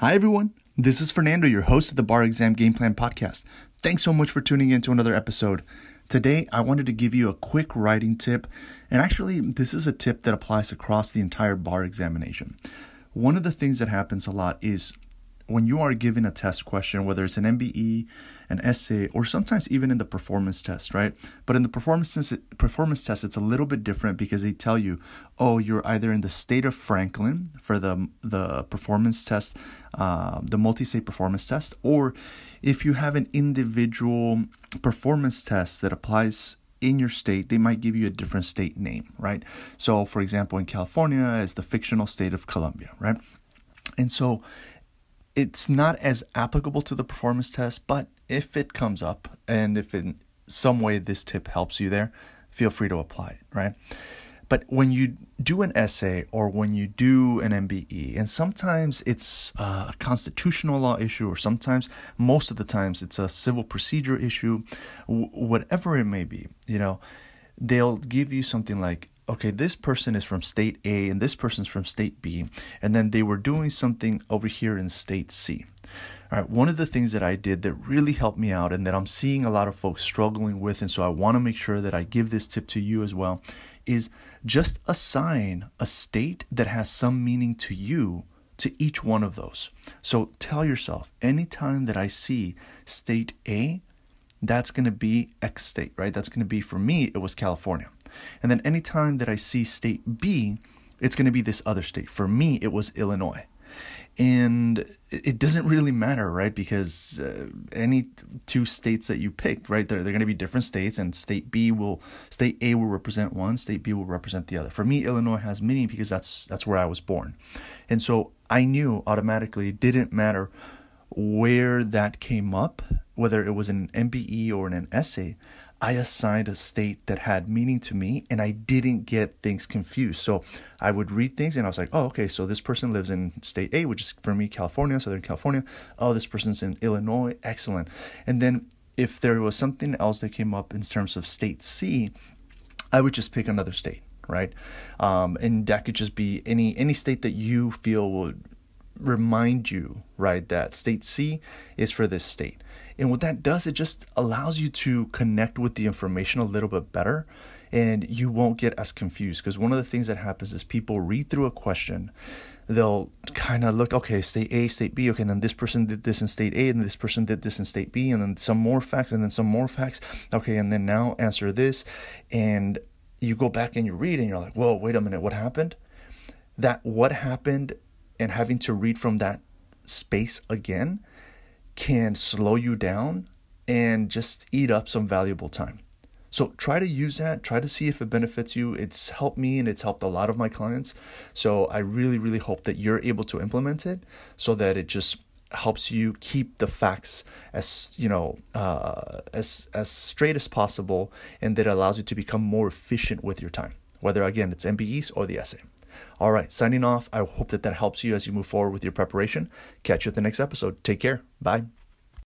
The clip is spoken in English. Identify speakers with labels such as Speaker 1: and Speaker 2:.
Speaker 1: Hi, everyone. This is Fernando, your host of the Bar Exam Game Plan Podcast. Thanks so much for tuning in to another episode. Today, I wanted to give you a quick writing tip, and actually, this is a tip that applies across the entire bar examination. One of the things that happens a lot is when you are given a test question, whether it's an MBE, an essay, or sometimes even in the performance test, right? But in the performance performance test, it's a little bit different because they tell you, oh, you're either in the state of Franklin for the the performance test, uh, the multi-state performance test, or if you have an individual performance test that applies in your state, they might give you a different state name, right? So, for example, in California, it's the fictional state of Columbia, right? And so it's not as applicable to the performance test, but if it comes up and if in some way this tip helps you there, feel free to apply it, right? But when you do an essay or when you do an MBE, and sometimes it's a constitutional law issue, or sometimes, most of the times, it's a civil procedure issue, whatever it may be, you know, they'll give you something like okay, this person is from state A and this person's from state B, and then they were doing something over here in state C. All right, one of the things that I did that really helped me out and that I'm seeing a lot of folks struggling with, and so I want to make sure that I give this tip to you as well, is just assign a state that has some meaning to you to each one of those. So tell yourself, anytime that I see state A, that's going to be X state, right? That's going to be, for me, it was California. And then anytime that I see state B, it's going to be this other state. For me, it was Illinois. And it doesn't really matter, right? Because uh, any two states that you pick, right, they're, they're going to be different states, and state B will, state A will represent one, state B will represent the other. For me, Illinois has meaning because that's that's where I was born, and so I knew automatically it didn't matter where that came up, whether it was an MBE or in an essay. I assigned a state that had meaning to me and I didn't get things confused. So I would read things and I was like, oh, okay, so this person lives in state A, which is for me, California, Southern California. Oh, this person's in Illinois. Excellent. And then if there was something else that came up in terms of state C, I would just pick another state, right? Um, and that could just be any any state that you feel would remind you, right, that state C is for this state. And what that does, it just allows you to connect with the information a little bit better and you won't get as confused. Because one of the things that happens is people read through a question, they'll kind of look, okay, state A, state B, okay, and then this person did this in state A, and this person did this in state B, and then some more facts, and then some more facts, okay, and then now answer this. And you go back and you read, and you're like, whoa, wait a minute, what happened? That what happened and having to read from that space again can slow you down and just eat up some valuable time. So try to use that, try to see if it benefits you. It's helped me and it's helped a lot of my clients. So I really, really hope that you're able to implement it so that it just helps you keep the facts as you know uh, as as straight as possible and that allows you to become more efficient with your time whether again it's mbes or the essay all right signing off. I hope that that helps you as you move forward with your preparation. Catch you at the next episode. Take care. Bye